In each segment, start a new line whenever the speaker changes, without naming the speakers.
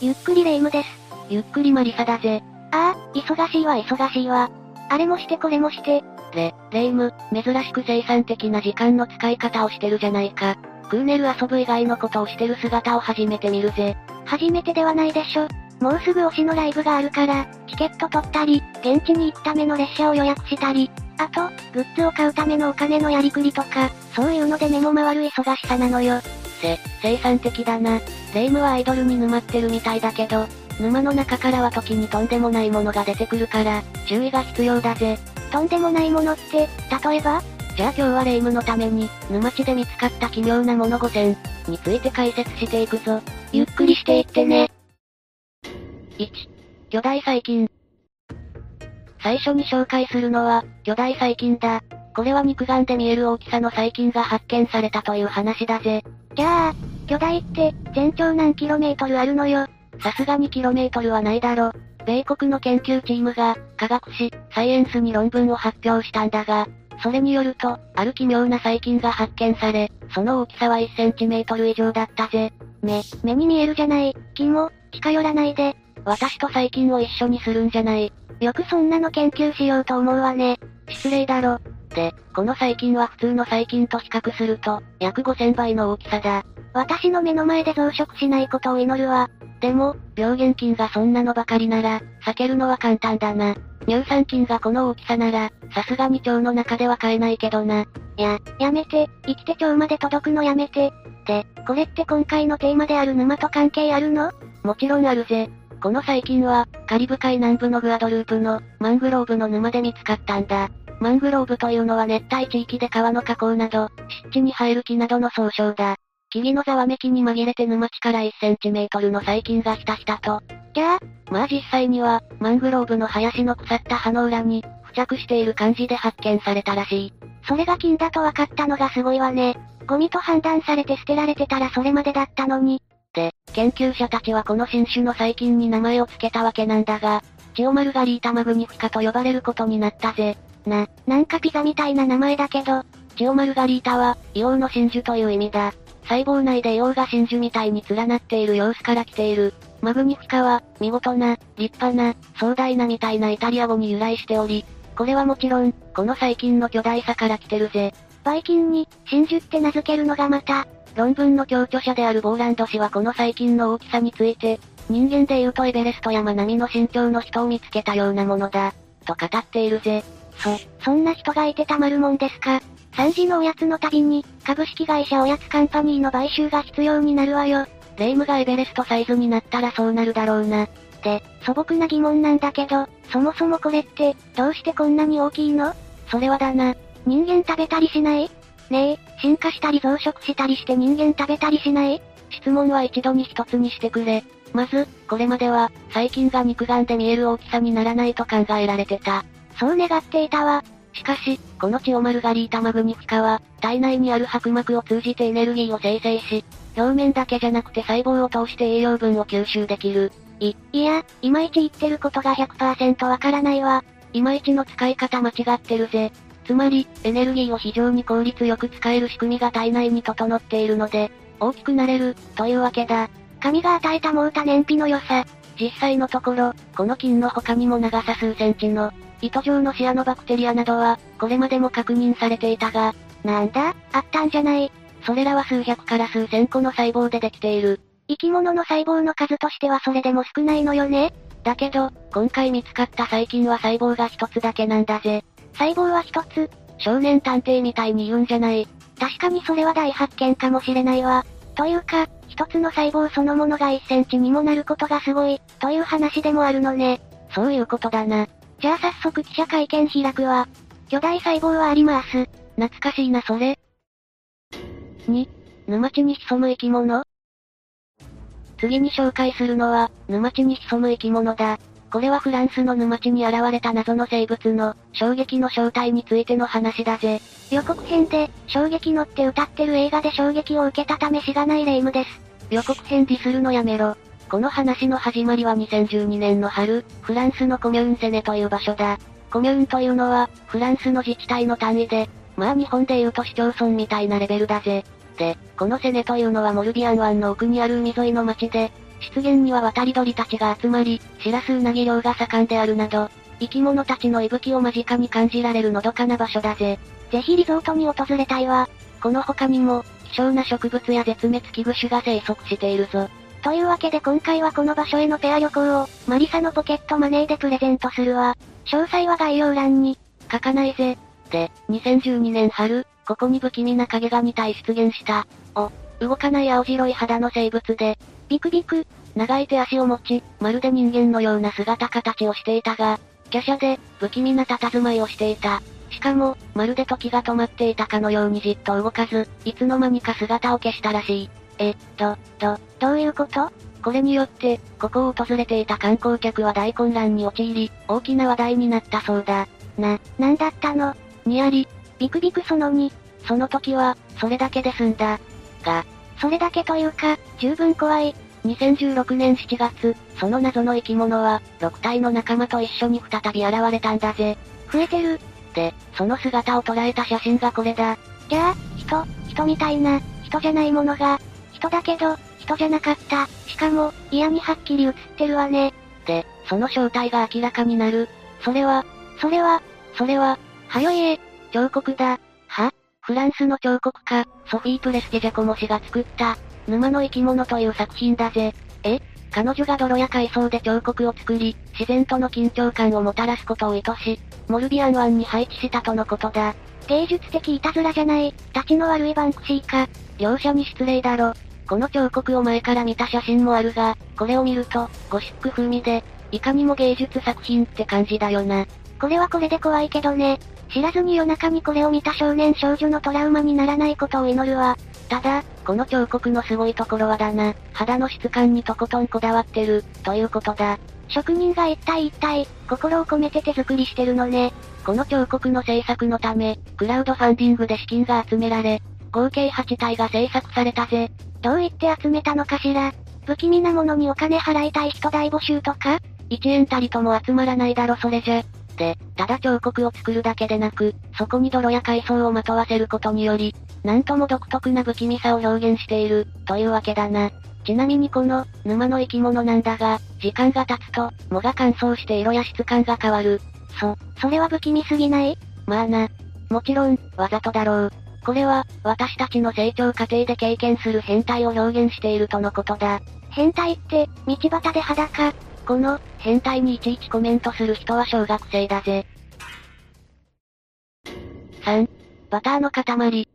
ゆっくりレ夢ムです。
ゆっくりマリサだぜ。
ああ、忙しいわ忙しいわ。あれもしてこれもして。
レ、レ夢ム、珍しく生産的な時間の使い方をしてるじゃないか。クーネル遊ぶ以外のことをしてる姿を初めて見るぜ。
初めてではないでしょ。もうすぐ推しのライブがあるから、チケット取ったり、現地に行くための列車を予約したり、あと、グッズを買うためのお金のやりくりとか、そういうので目も回る忙しさなのよ。
せ、生産的だな。レ夢ムはアイドルに沼ってるみたいだけど、沼の中からは時にとんでもないものが出てくるから、注意が必要だぜ。
とんでもないものって、例えば？
じゃあ今日はレ夢ムのために、沼地で見つかった奇妙なもの5選について解説していくぞ。
ゆっくりしていってね。
1、巨大細菌。最初に紹介するのは、巨大細菌だ。これは肉眼で見える大きさの細菌が発見されたという話だぜ。
じゃあ、巨大って、全長何キロメートルあるのよ。
さすがにキロメートルはないだろ。米国の研究チームが、科学誌、サイエンスに論文を発表したんだが、それによると、ある奇妙な細菌が発見され、その大きさは1センチメートル以上だったぜ。
目、目に見えるじゃない。キモ、近寄らないで。
私と細菌を一緒にするんじゃない。
よくそんなの研究しようと思うわね。
失礼だろ。で、この細菌は普通の細菌と比較すると、約5000倍の大きさだ。
私の目の前で増殖しないことを祈るわ。
でも、病原菌がそんなのばかりなら、避けるのは簡単だな。乳酸菌がこの大きさなら、さすがに腸の中では買えないけどな。
や、やめて、生きて腸まで届くのやめて。で、これって今回のテーマである沼と関係あるの？
もちろんあるぜ。この細菌は、カリブ海南部のグアドループの、マングローブの沼で見つかったんだ。マングローブというのは熱帯地域で川の河口など、湿地に生える木などの総称だ。木々のざわめきに紛れて沼地から1センチメートルの細菌がひたひたと。
じゃあ、
まあ実際には、マングローブの林の腐った葉の裏に、付着している感じで発見されたらしい。
それが菌だと分かったのがすごいわね。ゴミと判断されて捨てられてたらそれまでだったのに。
で、研究者たちはこの新種の細菌に名前を付けたわけなんだが、チオマルガリータマグニフィカと呼ばれることになったぜ。
な、なんかピザみたいな名前だけど、
チオマルガリータは、硫黄の真珠という意味だ。細胞内で硫黄が真珠みたいに連なっている様子から来ている。マグニフィカは、見事な、立派な、壮大なみたいなイタリア語に由来しており、これはもちろん、この細菌の巨大さから来てるぜ。
バイキンに、真珠って名付けるのがまた、
論文の共著者であるボーランド氏はこの細菌の大きさについて、人間で言うとエベレスト山並みの身長の人を見つけたようなものだ、と語っているぜ。
そ、そんな人がいてたまるもんですか。3時のおやつの旅に、株式会社おやつカンパニーの買収が必要になるわよ。
レイムがエベレストサイズになったらそうなるだろうな。
で、素朴な疑問なんだけど、そもそもこれって、どうしてこんなに大きいの？
それはだな。
人間食べたりしない？ねえ、進化したり増殖したりして人間食べたりしない？
質問は一度に一つにしてくれ。まず、これまでは、細菌が肉眼で見える大きさにならないと考えられてた。
そう願っていたわ。
しかし、このチオマルガリータマグニフィカは、体内にある白膜を通じてエネルギーを生成し、表面だけじゃなくて細胞を通して栄養分を吸収できる。
い、いや、いまいち言ってることが100%わからないわ。
いまいちの使い方間違ってるぜ。つまり、エネルギーを非常に効率よく使える仕組みが体内に整っているので、大きくなれる、というわけだ。
神が与えたもうた燃費の良さ。
実際のところ、この菌の他にも長さ数センチの、糸状のシアノバクテリアなどは、これまでも確認されていたが、
なんだ、あったんじゃない。
それらは数百から数千個の細胞でできている。
生き物の細胞の数としてはそれでも少ないのよね。
だけど、今回見つかった細菌は細胞が一つだけなんだぜ。
細胞は一つ。
少年探偵みたいに言うんじゃない。
確かにそれは大発見かもしれないわ。というか、一つの細胞そのものが1センチにもなることがすごい、という話でもあるのね。
そういうことだな。
じゃあ早速記者会見開くわ。巨大細胞はあります。
懐かしいなそれ。2、沼地に潜む生き物？次に紹介するのは、沼地に潜む生き物だ。これはフランスの沼地に現れた謎の生物の、衝撃の正体についての話だぜ。
予告編で、衝撃のって歌ってる映画で衝撃を受けたためしがないレイムです。
予告編ディスるのやめろ。この話の始まりは2012年の春、フランスのコミューンセネという場所だ。コミューンというのは、フランスの自治体の単位で、まあ日本で言うと市町村みたいなレベルだぜ。で、このセネというのはモルビアン湾の奥にある海沿いの町で、湿原には渡り鳥たちが集まり、シラスウナギ漁が盛んであるなど、生き物たちの息吹を間近に感じられるのどかな場所だぜ。
ぜひリゾートに訪れたいわ。
この他にも、希少な植物や絶滅危惧種が生息しているぞ。
というわけで今回はこの場所へのペア旅行を、マリサのポケットマネーでプレゼントするわ。詳細は概要欄に。
書かないぜ。で、2012年春、ここに不気味な影が2体出現した。お、動かない青白い肌の生物で、
ビクビク、
長い手足を持ち、まるで人間のような姿形をしていたが、華奢で、不気味な佇まいをしていた。しかも、まるで時が止まっていたかのようにじっと動かず、いつの間にか姿を消したらしい。
え、ど、ど、どういうこと？
これによって、ここを訪れていた観光客は大混乱に陥り、大きな話題になったそうだ。
な、なんだったの？
にやり、
ビクビクその2。
その時は、それだけで済んだ。が、
それだけというか、十分怖い。
2016年7月、その謎の生き物は、6体の仲間と一緒に再び現れたんだぜ。
増えてる。
で、その姿を捉えた写真がこれだ。
じゃあ、人、人みたいな、人じゃないものが、人だけど、人じゃなかった。しかも、嫌にはっきり映ってるわね。
で、その正体が明らかになる。それは、
それは、
それは、
はよいえ、
彫刻だ。
は
フランスの彫刻家、ソフィー・プレステジェコモ氏が作った、沼の生き物という作品だぜ。え？彼女が泥や海藻で彫刻を作り、自然との緊張感をもたらすことを意図し、モルビアン湾に配置したとのことだ。
芸術的いたずらじゃない、立ちの悪いバンクシーか。
両者に失礼だろ。この彫刻を前から見た写真もあるが、これを見ると、ゴシック風味で、いかにも芸術作品って感じだよな。
これはこれで怖いけどね。知らずに夜中にこれを見た少年少女のトラウマにならないことを祈るわ。
ただ、この彫刻のすごいところはだな、肌の質感にとことんこだわってる、ということだ。
職人が一体一体、心を込めて手作りしてるのね。
この彫刻の制作のため、クラウドファンディングで資金が集められ、合計8体が制作されたぜ。
どう言って集めたのかしら不気味なものにお金払いたい人大募集とか
?1 円たりとも集まらないだろそれじゃ。で、ただ彫刻を作るだけでなく、そこに泥や海藻をまとわせることにより、なんとも独特な不気味さを表現している、というわけだな。ちなみにこの、沼の生き物なんだが、時間が経つと、藻が乾燥して色や質感が変わる。
そ、それは不気味すぎない？
まあな。もちろん、わざとだろう。これは、私たちの成長過程で経験する変態を表現しているとのことだ。
変態って、道端で裸？
この、変態にいちいちコメントする人は小学生だぜ。3. バターの塊。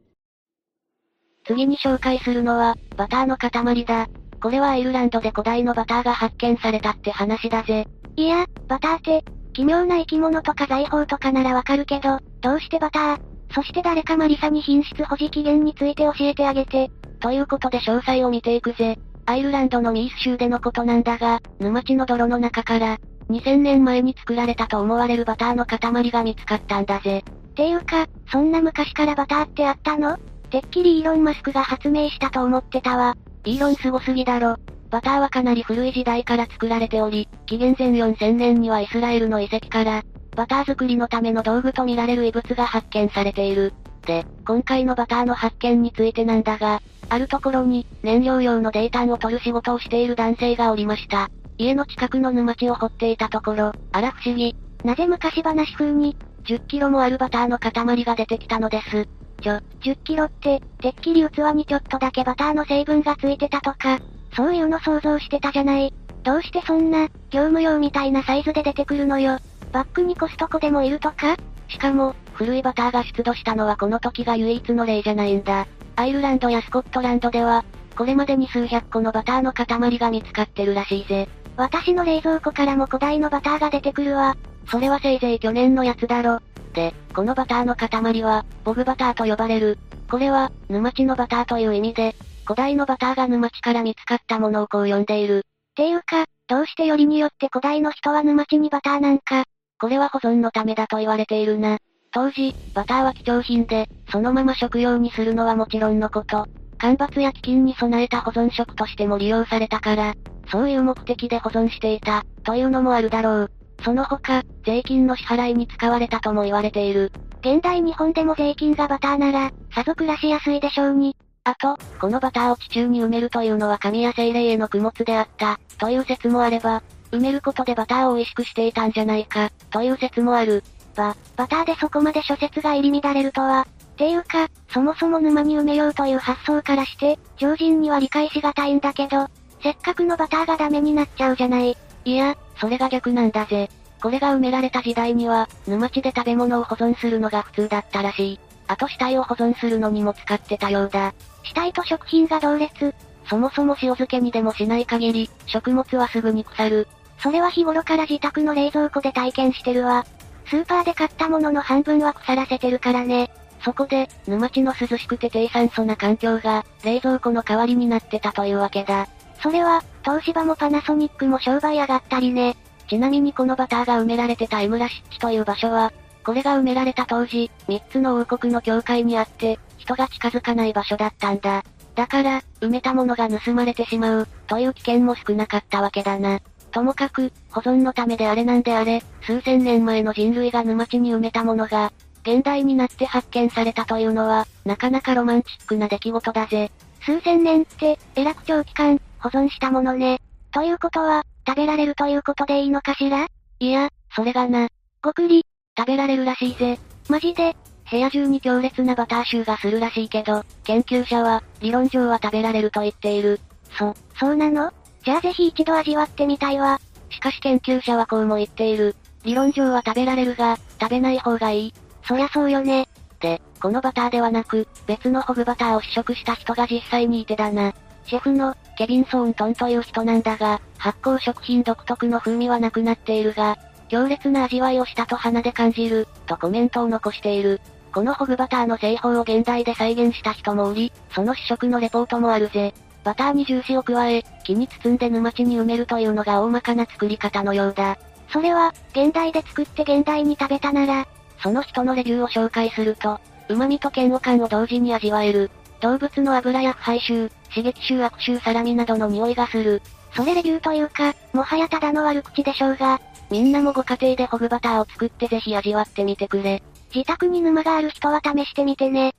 次に紹介するのは、バターの塊だ。これはアイルランドで古代のバターが発見されたって話だぜ。
いや、バターって、奇妙な生き物とか財宝とかならわかるけど、どうしてバター？そして誰かマリサに品質保持期限について教えてあげて。
ということで詳細を見ていくぜ。アイルランドのミース州でのことなんだが、沼地の泥の中から、2000年前に作られたと思われるバターの塊が見つかったんだぜ。
ていうか、そんな昔からバターってあったの？てっきりイーロン・マスクが発明したと思ってたわ。
イーロンすごすぎだろ。バターはかなり古い時代から作られており、紀元前4000年にはイスラエルの遺跡から、バター作りのための道具とみられる異物が発見されている。で、今回のバターの発見についてなんだが、あるところに、燃料用のデータを取る仕事をしている男性がおりました。家の近くの沼地を掘っていたところ、あら不思議。
なぜ昔話風に、
10キロもあるバターの塊が出てきたのです。
ちょ、10キロって、てっきり器にちょっとだけバターの成分がついてたとか、そういうの想像してたじゃない。どうしてそんな、業務用みたいなサイズで出てくるのよ。バックにコストコでもいるとか？
しかも、古いバターが出土したのはこの時が唯一の例じゃないんだ。アイルランドやスコットランドでは、これまでに数百個のバターの塊が見つかってるらしいぜ。
私の冷蔵庫からも古代のバターが出てくるわ。
それはせいぜい去年のやつだろ。で、このバターの塊は、ボグバターと呼ばれる。これは、沼地のバターという意味で、古代のバターが沼地から見つかったものをこう呼んでいる。
ていうか、どうしてよりによって古代の人は沼地にバターなんか、
これは保存のためだと言われているな。当時、バターは貴重品で、そのまま食用にするのはもちろんのこと、干ばつや飢饉に備えた保存食としても利用されたから、そういう目的で保存していた、というのもあるだろう。その他、税金の支払いに使われたとも言われている。
現代日本でも税金がバターなら、さぞ暮らしやすいでしょうに。
あと、このバターを地中に埋めるというのは神や精霊への供物であった、という説もあれば、埋めることでバターを美味しくしていたんじゃないか、という説もある。
ば、バターでそこまで諸説が入り乱れるとは、ていうか、そもそも沼に埋めようという発想からして、常人には理解しがたいんだけど、せっかくのバターがダメになっちゃうじゃない。
いや、それが逆なんだぜ。これが埋められた時代には、沼地で食べ物を保存するのが普通だったらしい。あと死体を保存するのにも使ってたようだ。
死体と食品が同列。
そもそも塩漬けにでもしない限り、食物はすぐに腐る。
それは日頃から自宅の冷蔵庫で体験してるわ。スーパーで買ったものの半分は腐らせてるからね。
そこで、沼地の涼しくて低酸素な環境が、冷蔵庫の代わりになってたというわけだ。
それは、東芝もパナソニックも商売上がったりね。
ちなみにこのバターが埋められてた江村湿地という場所は、これが埋められた当時、3つの王国の境界にあって、人が近づかない場所だったんだ。だから、埋めたものが盗まれてしまう、という危険も少なかったわけだな。ともかく、保存のためであれなんであれ、数千年前の人類が沼地に埋めたものが、現代になって発見されたというのは、なかなかロマンチックな出来事だぜ。
数千年って、えらく長期間、保存したものね。ということは、食べられるということでいいのかしら？
いや、それがな。
ごくり、
食べられるらしいぜ。
マジで？
部屋中に強烈なバター臭がするらしいけど、研究者は、理論上は食べられると言っている。
そ、そうなの？じゃあぜひ一度味わってみたいわ。
しかし研究者はこうも言っている。理論上は食べられるが、食べない方がいい。
そりゃそうよね。
で、このバターではなく、別のホグバターを試食した人が実際にいてだな。シェフの、ケビン・ソーントンという人なんだが、発酵食品独特の風味はなくなっているが、強烈な味わいを舌と鼻で感じる、とコメントを残している。このホグバターの製法を現代で再現した人もおり、その試食のレポートもあるぜ。バターに重視を加え、木に包んで沼地に埋めるというのが大まかな作り方のようだ。
それは、現代で作って現代に食べたなら、
その人のレビューを紹介すると、旨味と嫌悪感を同時に味わえる。動物の油や腐敗臭、刺激臭悪臭サラミなどの匂いがする。
それレビューというか、もはやただの悪口でしょうが、
みんなもご家庭でホグバターを作ってぜひ味わってみてくれ。
自宅に沼がある人は試してみてね。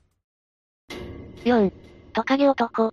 4. トカゲ男。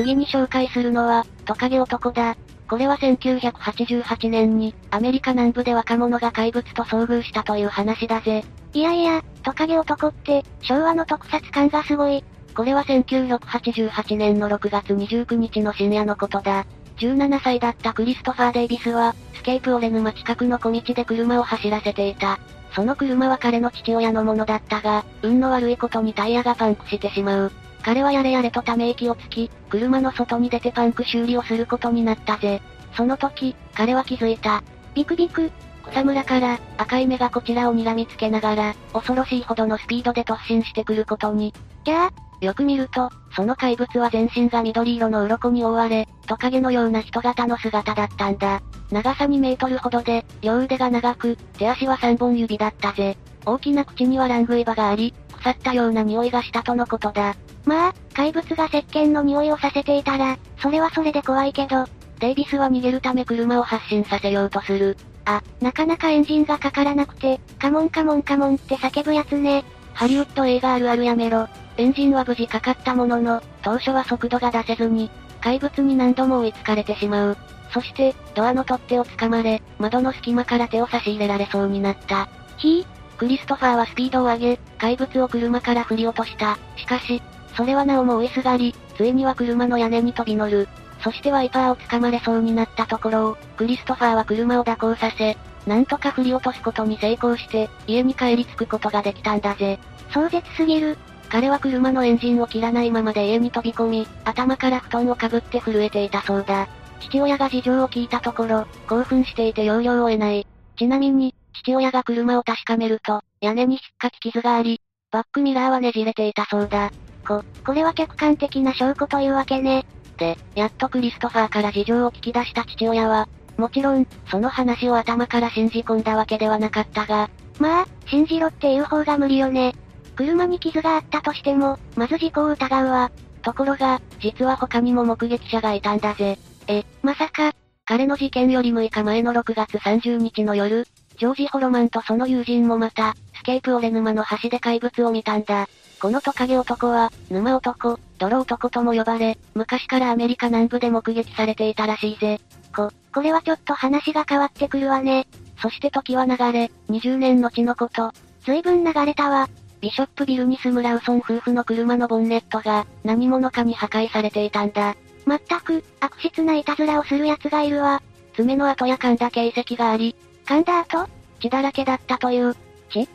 次に紹介するのは、トカゲ男だ。これは1988年に、アメリカ南部で若者が怪物と遭遇したという話だぜ。
いやいや、トカゲ男って、昭和の特撮感がすごい。
これは1988年の6月29日の深夜のことだ。17歳だったクリストファー・デイビスは、スケープオレ沼近くの小道で車を走らせていた。その車は彼の父親のものだったが、運の悪いことにタイヤがパンクしてしまう。彼はやれやれとため息をつき、車の外に出てパンク修理をすることになったぜ。その時、彼は気づいた。
ビクビク。
草むらから、赤い目がこちらを睨みつけながら、恐ろしいほどのスピードで突進してくることに。
じゃ
あ、よく見ると、その怪物は全身が緑色の鱗に覆われ、トカゲのような人型の姿だったんだ。長さ2メートルほどで、両腕が長く、手足は3本指だったぜ。大きな口にはラングイバがあり、腐ったような匂いがしたとのことだ。
まあ、怪物が石鹸の匂いをさせていたら、それはそれで怖いけど、
デイビスは逃げるため車を発進させようとする。
あ、なかなかエンジンがかからなくて、カモンカモンカモンって叫ぶやつね。
ハリウッド映画あるあるやめろ。エンジンは無事かかったものの、当初は速度が出せずに、怪物に何度も追いつかれてしまう。そして、ドアの取っ手を掴まれ、窓の隙間から手を差し入れられそうになった。
ひ
ークリストファーはスピードを上げ、怪物を車から振り落とした。しかし、それはなおも追いすがり、ついには車の屋根に飛び乗る。そしてワイパーを掴まれそうになったところを、クリストファーは車を蛇行させ、なんとか振り落とすことに成功して、家に帰り着くことができたんだぜ。
壮絶すぎる。
彼は車のエンジンを切らないままで家に飛び込み、頭から布団をかぶって震えていたそうだ。父親が事情を聞いたところ、興奮していて容量を得ない。ちなみに、父親が車を確かめると、屋根に引っかき傷があり、バックミラーはねじれていたそうだ。
こ、これは客観的な証拠というわけね。
で、やっとクリストファーから事情を聞き出した父親は、もちろん、その話を頭から信じ込んだわけではなかったが、
まあ、信じろっていう方が無理よね。車に傷があったとしても、まず事故を疑うわ。
ところが、実は他にも目撃者がいたんだぜ。
え、まさか、
彼の事件より6日前の6月30日の夜、ジョージ・ホロマンとその友人もまた、スケープオレ沼の橋で怪物を見たんだ。このトカゲ男は、沼男、泥男とも呼ばれ、昔からアメリカ南部で目撃されていたらしいぜ。
こ、これはちょっと話が変わってくるわね。
そして時は流れ、20年後のこと。
随分流れたわ。
ビショップビルに住むラウソン夫婦の車のボンネットが、何者かに破壊されていたんだ。
まったく、悪質ないたずらをする奴がいるわ。
爪の跡や噛んだ形跡があり、
噛んだ後
血だらけだったという。
血？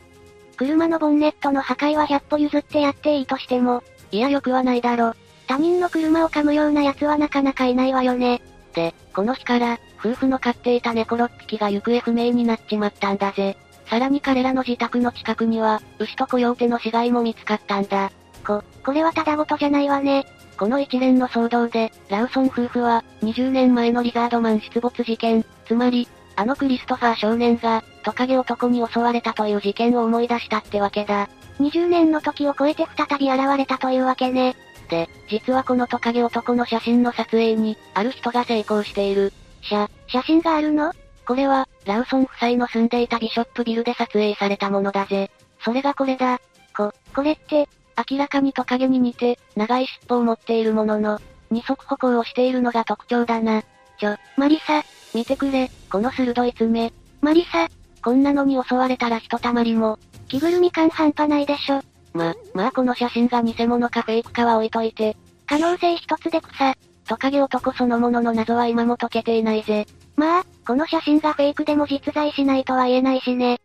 車のボンネットの破壊は100歩譲ってやっていいとしても、
いやよくはないだろ。
他人の車を噛むような奴はなかなかいないわよね。
で、この日から、夫婦の飼っていた猫6匹が行方不明になっちまったんだぜ。さらに彼らの自宅の近くには、牛とコヨーテの死骸も見つかったんだ。
こ、これはただごとじゃないわね。
この一連の騒動で、ラウソン夫婦は、20年前のリザードマン出没事件、つまり、あのクリストファー少年が、トカゲ男に襲われたという事件を思い出したってわけだ。
20年の時を超えて再び現れたというわけね。
で、実はこのトカゲ男の写真の撮影に、ある人が成功している。
写、写真があるの？
これは、ラウソン夫妻の住んでいたビショップビルで撮影されたものだぜ。それがこれだ。
こ、これって、
明らかにトカゲに似て、長い尻尾を持っているものの、二足歩行をしているのが特徴だな。
ちょ、マリサ、
見てくれ、この鋭い爪。
マリサ、
こんなのに襲われたらひとたまりも。
着ぐるみ感半端ないでしょ。
ま、まあこの写真が偽物かフェイクかは置いといて。
可能性一つで草。
トカゲ男そのものの謎は今も解けていないぜ。
まあ、この写真がフェイクでも実在しないとは言えないしね。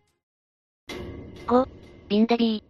5、ビンデビ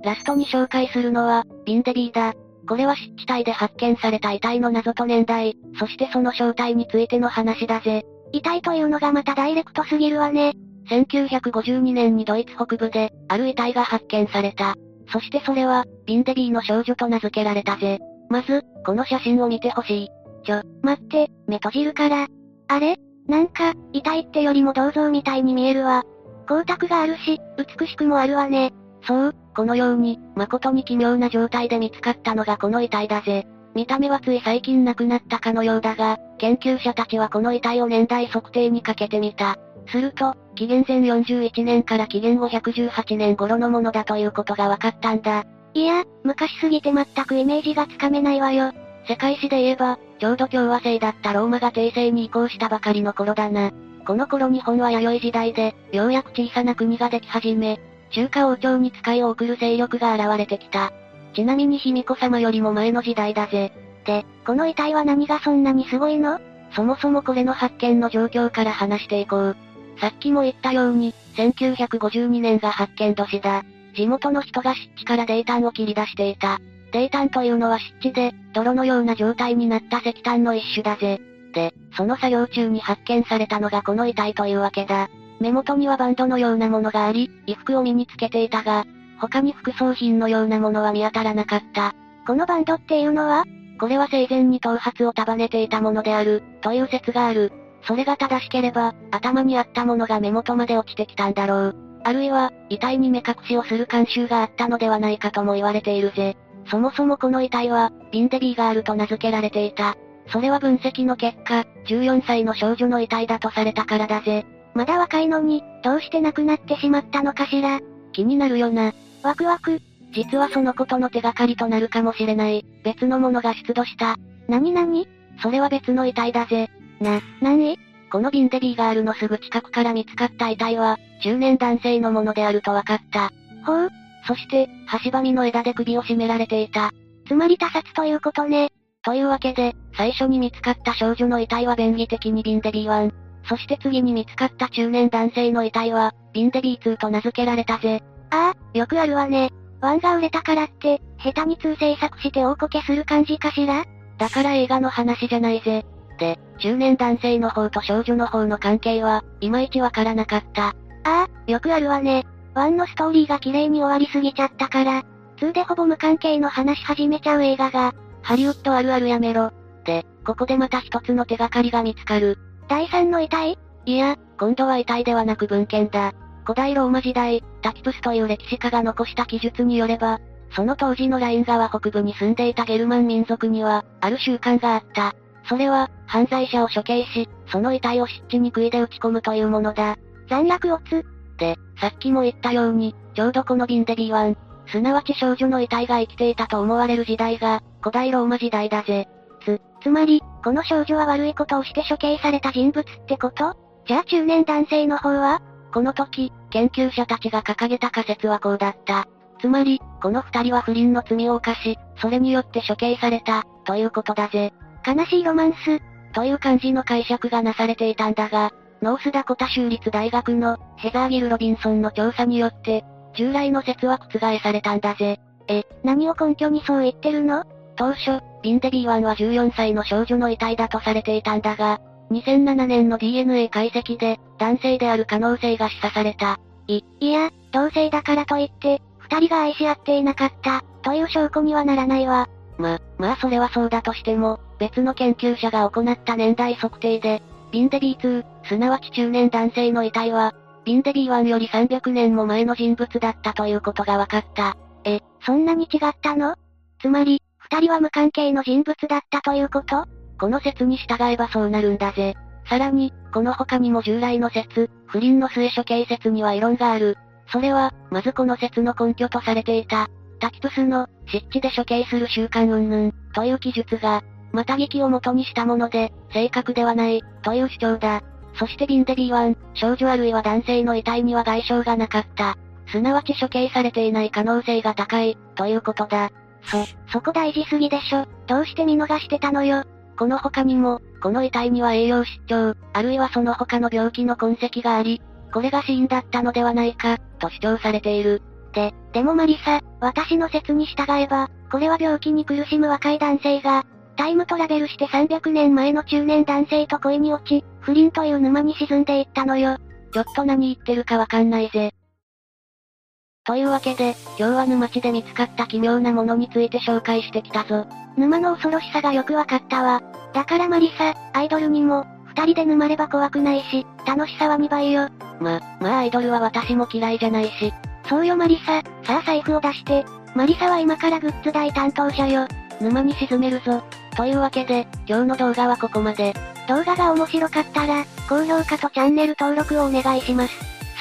ー。ラストに紹介するのは、ビンデビーだ。これは湿地帯で発見された遺体の謎と年代、そしてその正体についての話だぜ。
遺体というのがまたダイレクトすぎるわね。
1952年にドイツ北部で、ある遺体が発見された。そしてそれは、ビンデビーの少女と名付けられたぜ。まず、この写真を見てほしい。
ちょ、待って、目閉じるから。あれ？なんか、遺体ってよりも銅像みたいに見えるわ。光沢があるし、美しくもあるわね。
そう、このように、誠に奇妙な状態で見つかったのがこの遺体だぜ。見た目はつい最近亡くなったかのようだが、研究者たちはこの遺体を年代測定にかけてみた。すると、紀元前41年から紀元後118年頃のものだということが分かったんだ。
いや、昔すぎて全くイメージがつかめないわよ。
世界史で言えば、ちょうど共和制だったローマが帝政に移行したばかりの頃だな。この頃日本は弥生時代で、ようやく小さな国ができ始め、中華王朝に使いを送る勢力が現れてきた。ちなみに卑弥呼様よりも前の時代だぜ。
で、この遺体は何がそんなにすごいの？
そもそもこれの発見の状況から話していこう。さっきも言ったように、1952年が発見年だ。地元の人が湿地から泥炭を切り出していた。泥炭というのは湿地で、泥のような状態になった石炭の一種だぜ。で、その作業中に発見されたのがこの遺体というわけだ。目元にはバンドのようなものがあり、衣服を身につけていたが、他に副葬品のようなものは見当たらなかった。
このバンドっていうのは？
これは生前に頭髪を束ねていたものである、という説がある。それが正しければ、頭にあったものが目元まで落ちてきたんだろう。あるいは、遺体に目隠しをする慣習があったのではないかとも言われているぜ。そもそもこの遺体は、ビンデビーガールと名付けられていた。それは分析の結果、14歳の少女の遺体だとされたからだぜ。
まだ若いのに、どうして亡くなってしまったのかしら。
気になるよな。
ワクワク。
実はそのことの手がかりとなるかもしれない、別のものが出土した。
なになに
それは別の遺体だぜ。
な、なに
このビンデビーガールのすぐ近くから見つかった遺体は、中年男性のものであると分かった。
ほう
そして、橋ばみの枝で首を絞められていた。
つまり他殺ということね。
というわけで、最初に見つかった少女の遺体は便宜的にビンデビー1。そして次に見つかった中年男性の遺体は、ビンデビー2と名付けられたぜ。
ああ、よくあるわね。ワンが売れたからって、下手に2制作して大こけする感じかしら？
だから映画の話じゃないぜ。で、中年男性の方と少女の方の関係は、いまいちわからなかった。あ
あ、よくあるわね。1のストーリーが綺麗に終わりすぎちゃったから、2でほぼ無関係の話始めちゃう映画が、
ハリウッドあるあるやめろ。で、ここでまた一つの手がかりが見つかる。
第3の遺体？
いや、今度は遺体ではなく文献だ。古代ローマ時代、タキプスという歴史家が残した記述によれば、その当時のライン川北部に住んでいたゲルマン民族には、ある習慣があった。それは、犯罪者を処刑し、その遺体を湿地に杭で打ち込むというものだ。
残虐オツ。
で、さっきも言ったように、ちょうどこのビンデビー1、すなわち少女の遺体が生きていたと思われる時代が、古代ローマ時代だぜ。
つ、つまり、この少女は悪いことをして処刑された人物ってこと？じゃあ中年男性の方は？
この時、研究者たちが掲げた仮説はこうだった。つまり、この二人は不倫の罪を犯し、それによって処刑された、ということだぜ。
悲しいロマンス、
という感じの解釈がなされていたんだが、ノースダコタ州立大学のヘザーギル・ロビンソンの調査によって、従来の説は覆されたんだぜ。
え、何を根拠にそう言ってるの？
当初、ビンデビー1は14歳の少女の遺体だとされていたんだが、2007年の DNA 解析で、男性である可能性が示唆された。
い、いや、同性だからといって、二人が愛し合っていなかった、という証拠にはならないわ。
ま、まあそれはそうだとしても、別の研究者が行った年代測定で、ビンデビー2、すなわち中年男性の遺体は、ビンデビー1より300年も前の人物だったということが分かった。
え、そんなに違ったの？つまり、二人は無関係の人物だったということ？
この説に従えばそうなるんだぜ。さらに、この他にも従来の説、不倫の末処刑説には異論がある。それは、まずこの説の根拠とされていた、タキプスの、湿地で処刑する習慣云々、という記述が、また劇を元にしたもので、正確ではない、という主張だ。そしてビンデビー1、少女あるいは男性の遺体には外傷がなかった。すなわち処刑されていない可能性が高い、ということだ。
そ、そこ大事すぎでしょ。どうして見逃してたのよ。
この他にも、この遺体には栄養失調、あるいはその他の病気の痕跡があり、これが死因だったのではないか、と主張されている。
で、でもマリサ、私の説に従えば、これは病気に苦しむ若い男性が、タイムトラベルして300年前の中年男性と恋に落ち、不倫という沼に沈んでいったのよ。
ちょっと何言ってるかわかんないぜ。というわけで、今日は沼地で見つかった奇妙なものについて紹介してきたぞ。
沼の恐ろしさがよくわかったわ。だからマリサ、アイドルにも、二人で沼れば怖くないし、楽しさは2倍よ。
ま、まあアイドルは私も嫌いじゃないし。
そうよマリサ、さあ財布を出して。マリサは今からグッズ代担当者よ。
沼に沈めるぞ。というわけで、今日の動画はここまで。
動画が面白かったら、高評価とチャンネル登録をお願いします。